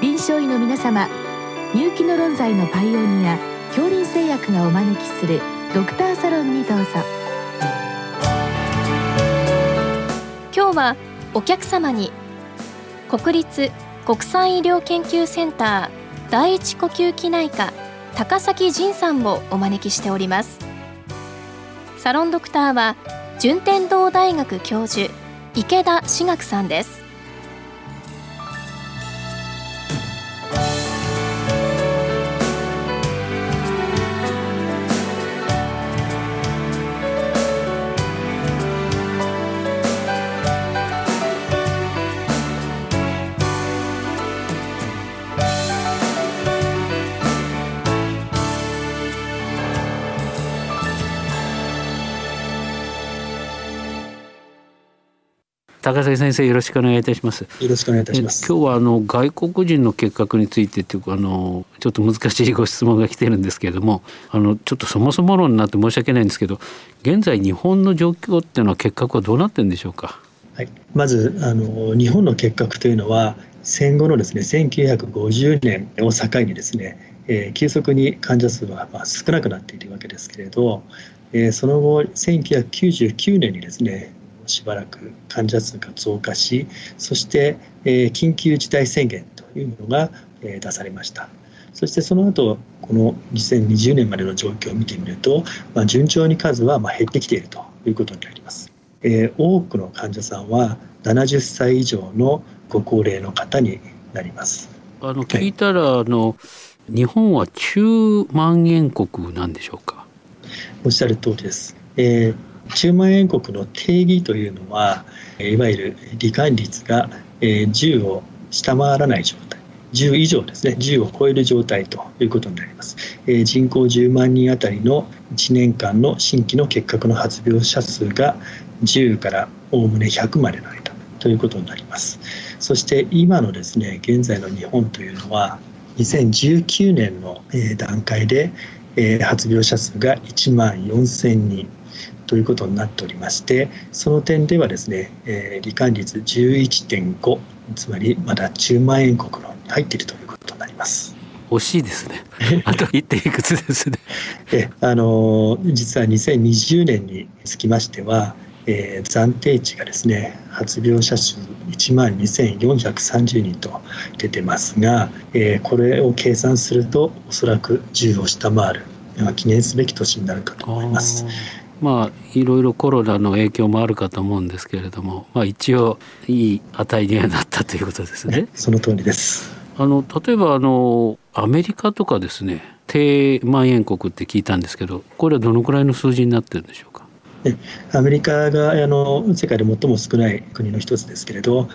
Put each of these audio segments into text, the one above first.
臨床医の皆様入気の論剤のパイオニア恐林製薬がお招きするドクターサロンにどうぞ。今日はお客様に国立国際医療研究センター第一呼吸器内科高崎仁さんをお招きしております。サロンドクターは順天堂大学教授池田志学さんです。高崎先生よろしくお願いいたします。よろしくお願いいたします。今日はあの外国人の結核についてっていうあのちょっと難しいご質問が来てるんですけれども、あのちょっとそもそも論になって申し訳ないんですけど、現在日本の状況っていうのは結核はどうなってるんでしょうか？はい、まずあの日本の結核というのは戦後のですね1950年を境にですね、えー、急速に患者数はまあ少なくなっているわけですけれど、えー、その後1999年にですねしばらく患者数が増加しそして、えー、緊急事態宣言というのが、えー、出されました。そしてその後この2020年までの状況を見てみると、まあ、順調に数はまあ減ってきているということになります、えー、多くの患者さんは70歳以上のご高齢の方になります。あの聞いたら、はい、あの日本は中万円国なんでしょうか？おっしゃる通りです、えー中万円国の定義というのはいわゆる罹患率が10を下回らない状態。10以上ですね。10を超える状態ということになります。人口10万人あたりの1年間の新規の結核の発病者数が10からおおむね100までの間ということになります。そして今のですね現在の日本というのは2019年の段階で発病者数が1万4000人ということになっておりましてその点ではですね、えー、罹患率11.5つまりまだ10万円国の入っているということになります。惜しいですね。あと1点いくつですね。えあの実は2020年につきましては、えー、暫定値がですね発病者数1万2430人と出てますが、えー、これを計算するとおそらく10を下回る記念すべき年になるかと思います。まあいろいろコロナの影響もあるかと思うんですけれども、まあ、一応いい値にはなったということですね。その通りですあの例えばあのアメリカとかですね低万円国って聞いたんですけどこれはどのくらいの数字になってるんでしょうか？アメリカがあの世界で最も少ない国の一つですけれど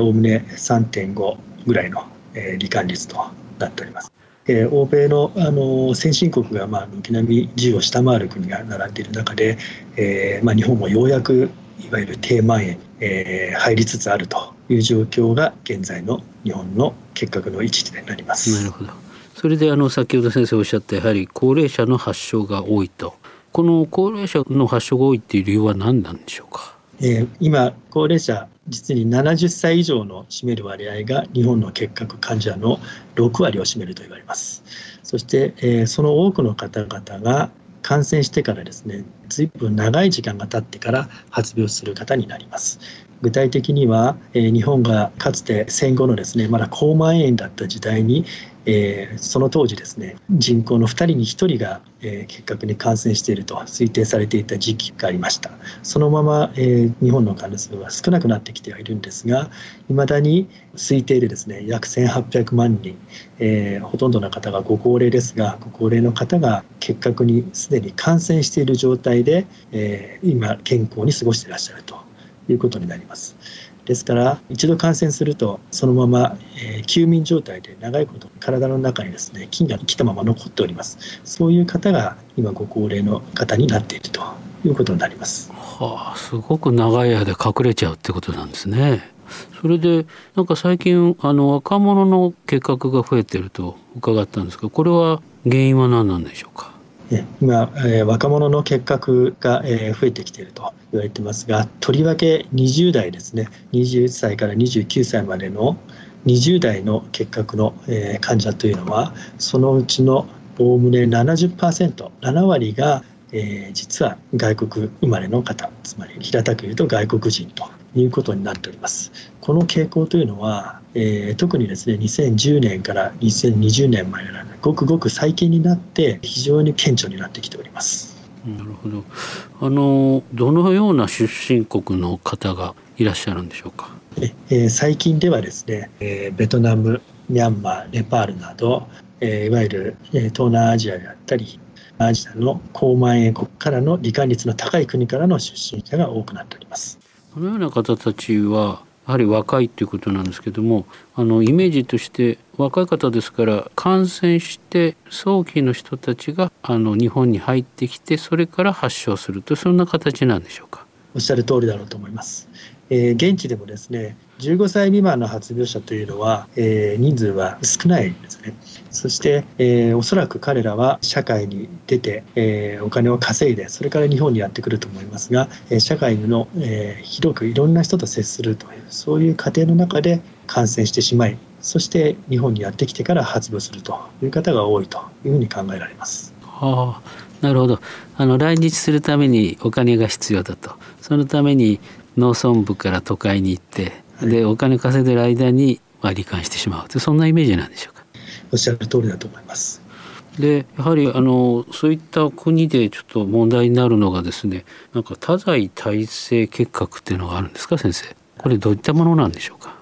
おおむね3.5ぐらいの、えー、罹患率となっております。えー、欧米のあの先進国が、まあ、軒並み10を下回る国が並んでいる中で、えーまあ、日本もようやくいわゆる低万円、えー、入りつつあるという状況が現在の日本の結核の位置になります。なるほどそれであの先ほど先生おっしゃったやはり高齢者の発症が多いとこの高齢者の発症が多いっていう理由は何なんでしょうか、えー、今高齢者実に70歳以上の占める割合が日本の結核患者の6割を占めると言われます。そして、えー、その多くの方々が感染してからですね、ずいぶん長い時間が経ってから発病する方になります。具体的には、えー、日本がかつて戦後のですね、まだ高蔓延だった時代にえー、その当時ですね人口の2人に1人が、えー、結核に感染していると推定されていた時期がありました。そのまま、えー、日本の患者数は少なくなってきてはいるんですがいまだに推定でですね約1800万人、えー、ほとんどの方がご高齢ですがご高齢の方が結核にすでに感染している状態で、えー、今健康に過ごしていらっしゃると。いうことになります。ですから一度感染するとそのまま、えー、休眠状態で長いこと体の中にですね菌が来たまま残っております。そういう方が今ご高齢の方になっているということになります。はあすごく長い間隠れちゃうってことなんですね。それでなんか最近あの若者の結核が増えてると伺ったんですがこれは原因は何なんでしょうか？今、えー、若者の結核が、えー、増えてきていると言われてますがとりわけ20代ですね20歳から29歳までの20代の結核の、えー、患者というのはそのうちのおおむね 70%7 割が、えー、実は外国生まれの方つまり平たく言うと外国人ということになっております。この傾向というのは、えー、特にですね2010年から2020年までのごくごく最近になって非常に顕著になってきております。なるほど。あのどのような出身国の方がいらっしゃるんでしょうか？えー、最近ではですね、えー、ベトナムミャンマーネパールなどえー、いわゆる、えー、東南アジアであったりアジアの高万円国からの罹患率の高い国からの出身者が多くなっております。このような方たちはやはり若いということなんですけどもあのイメージとして若い方ですから感染して早期の人たちがあの日本に入ってきてそれから発症するとそんな形なんでしょうか？おっしゃる通りだろうと思います。えー、現地でもですね15歳未満の発病者というのは、えー、人数は少ないですね。そして、えー、おそらく彼らは社会に出て、えー、お金を稼いでそれから日本にやってくると思いますが、えー、社会の、えー、広くいろんな人と接するというそういう過程の中で感染してしまいそして日本にやってきてから発病するという方が多いというふうに考えられます。はあ、なるほどあの来日するためにお金が必要だとそのために農村部から都会に行って、はい、でお金稼いでる間に、まあ、罹患してしまう。とそんなイメージなんでしょうか？おっしゃる通りだと思います。でやはりあのそういった国でちょっと問題になるのがですねなんか多剤耐性結核っていうのがあるんですか先生？これどういったものなんでしょうか？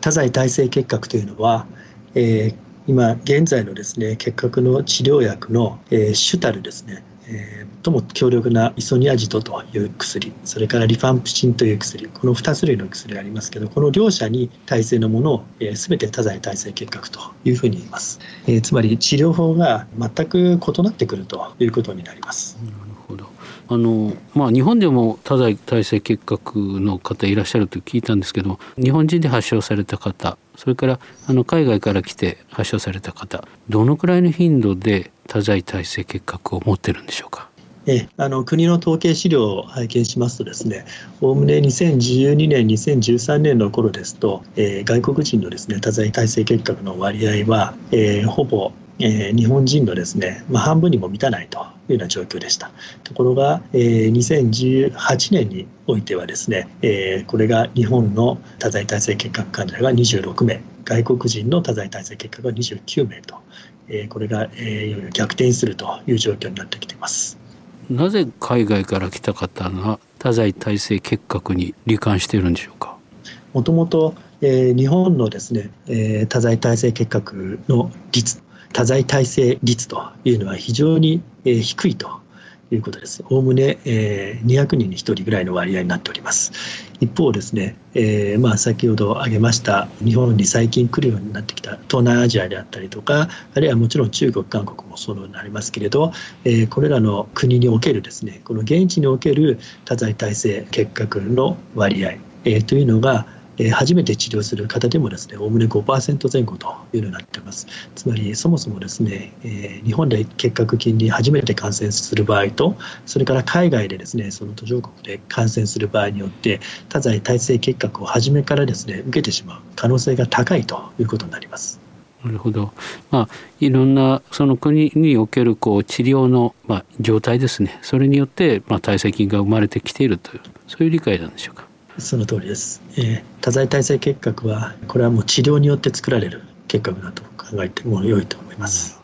多剤耐性結核というのは、えー、今現在のですね結核の治療薬の、えー、主たるですねえー、最も強力なイソニアジトという薬それからリファンプシンという薬この2種類の薬がありますけどこの両者に耐性のものを、えー、全て多剤耐性結核というふうに言います、えー、つまり治療法が全く異なってくるということになります。なるほどあのまあ、日本でも多剤耐性結核の方いらっしゃると聞いたんですけど日本人で発症された方それからあの海外から来て発症された方どのくらいの頻度で多剤耐性結核を持ってるんでしょうか？えあの国の統計資料を拝見しますとですねおおむね2012年2013年の頃ですと、えー、外国人のですね多剤耐性結核の割合は、えー、ほぼえー、日本人のですね、まあ、半分にも満たないというような状況でした。ところが、えー、2018年においてはですね、えー、これが日本の多剤耐性結核患者が26名、外国人の多剤耐性結核が29名とえこれが、えー、逆転するという状況になってきています。なぜ海外から来た方が多剤耐性結核に罹患しているんでしょうか？もともと、えー、日本のですね、えー、多剤耐性結核の率多剤耐性率というのは非常に、え、低いということです。おおむね、え、200人に1人ぐらいの割合になっております。一方ですね、えー、まあ先ほど挙げました日本に最近来るようになってきた東南アジアであったりとかあるいはもちろん中国韓国もそうなりますけれど、えー、これらの国におけるですねこの現地における多剤耐性結核の割合、えー、というのがえ初めて治療する方でもですね、おおむね5%前後というようになっています。つまり、そもそもですね、え日本で結核菌に初めて感染する場合と、それから海外でですね、その途上国で感染する場合によって、多剤耐性結核を初めからですね、受けてしまう可能性が高いということになります。なるほど。まあ、いろんなその国におけるこう治療の、まあ、状態ですね。それによって、まあ、耐性菌が生まれてきているという、そういう理解なんでしょうか。その通りです、えー、多剤耐性結核はこれはもう治療によって作られる結核だと考えても良いと思います。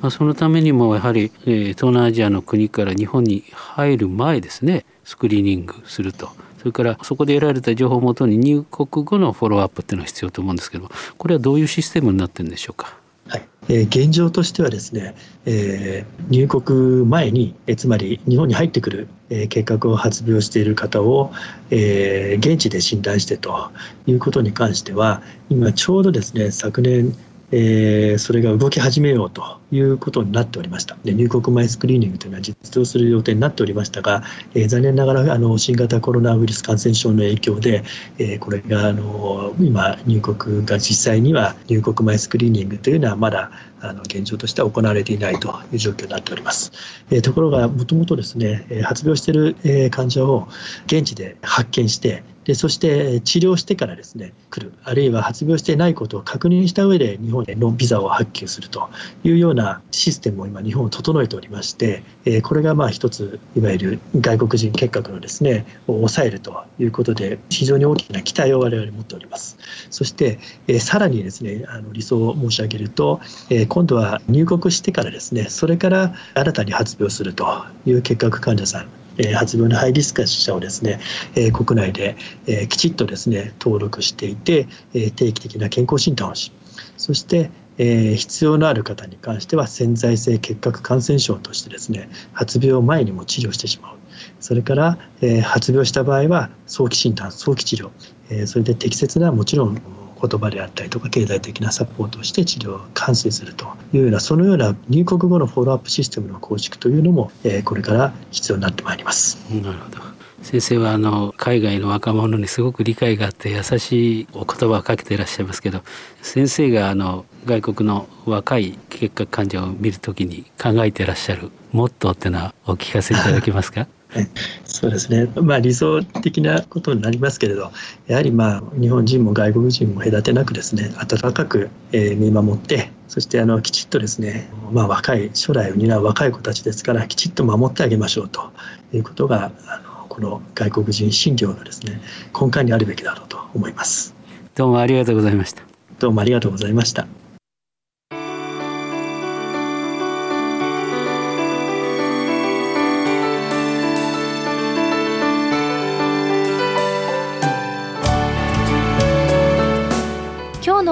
まあ、そのためにもやはり、えー、東南アジアの国から日本に入る前ですね。スクリーニングすると。それからそこで得られた情報をもとに入国後のフォローアップっていうのが必要と思うんですけどこれはどういうシステムになってるんでしょうか？はい。えー、現状としてはですね、えー、入国前に、えー、つまり日本に入ってくる、えー、計画を発病している方を、えー、現地で診断してということに関しては今ちょうどですね昨年えー、それが動き始めようということになっておりました。で入国前スクリーニングというのは実装する予定になっておりましたが、えー、残念ながらあの新型コロナウイルス感染症の影響で、えー、これがあの今、入国が実際には入国前スクリーニングというのはまだあの現状としては行われていないという状況になっております。えー、ところが、もともとですね、発病している、え患者を現地で発見して、でそして治療してからですね来る。あるいは発病していないことを確認した上で日本へのビザを発給するというようなシステムを今日本は整えておりまして、えこれがまあ一ついわゆる外国人結核のですねを抑えるということで非常に大きな期待を我々持っております。そして、えさらにですねあの理想を申し上げると、え今度は入国してからですねそれから新たに発病するという結核患者さんえ発病のハイリスク者をですね、え国内で、えきちっとですね登録していて、え定期的な健康診断をしそして、え必要のある方に関しては潜在性結核感染症としてですね発病前にも治療してしまう。それから、え発病した場合は早期診断早期治療、えそれで適切なもちろん言葉であったりとか経済的なサポートをして治療を完遂するというようなそのような入国後のフォローアップシステムの構築というのも、えー、これから必要になってまいります。なるほど。先生はあの海外の若者にすごく理解があって優しいお言葉をかけていらっしゃいますけど先生があの外国の若い結核患者を見るときに考えていらっしゃるモットーっていうのはお聞かせいただけますか？そうですね、まあ、理想的なことになりますけれど、やはりまあ日本人も外国人も隔てなくですね温かく見守って、そしてあのきちっとですね、まあ、若い将来を担う若い子たちですから、きちっと守ってあげましょうということが、あのこの外国人診療のですね根幹にあるべきだろうと思います。どうもありがとうございました。どうもありがとうございました。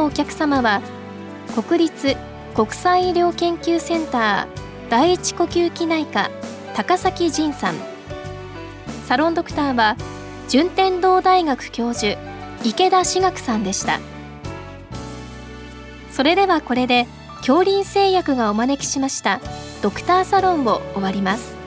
のお客様は国立国際医療研究センター第一呼吸器内科高崎仁さん。サロンドクターは順天堂大学教授池田志学さんでした。それではこれで恐林製薬がお招きしましたドクターサロンを終わります。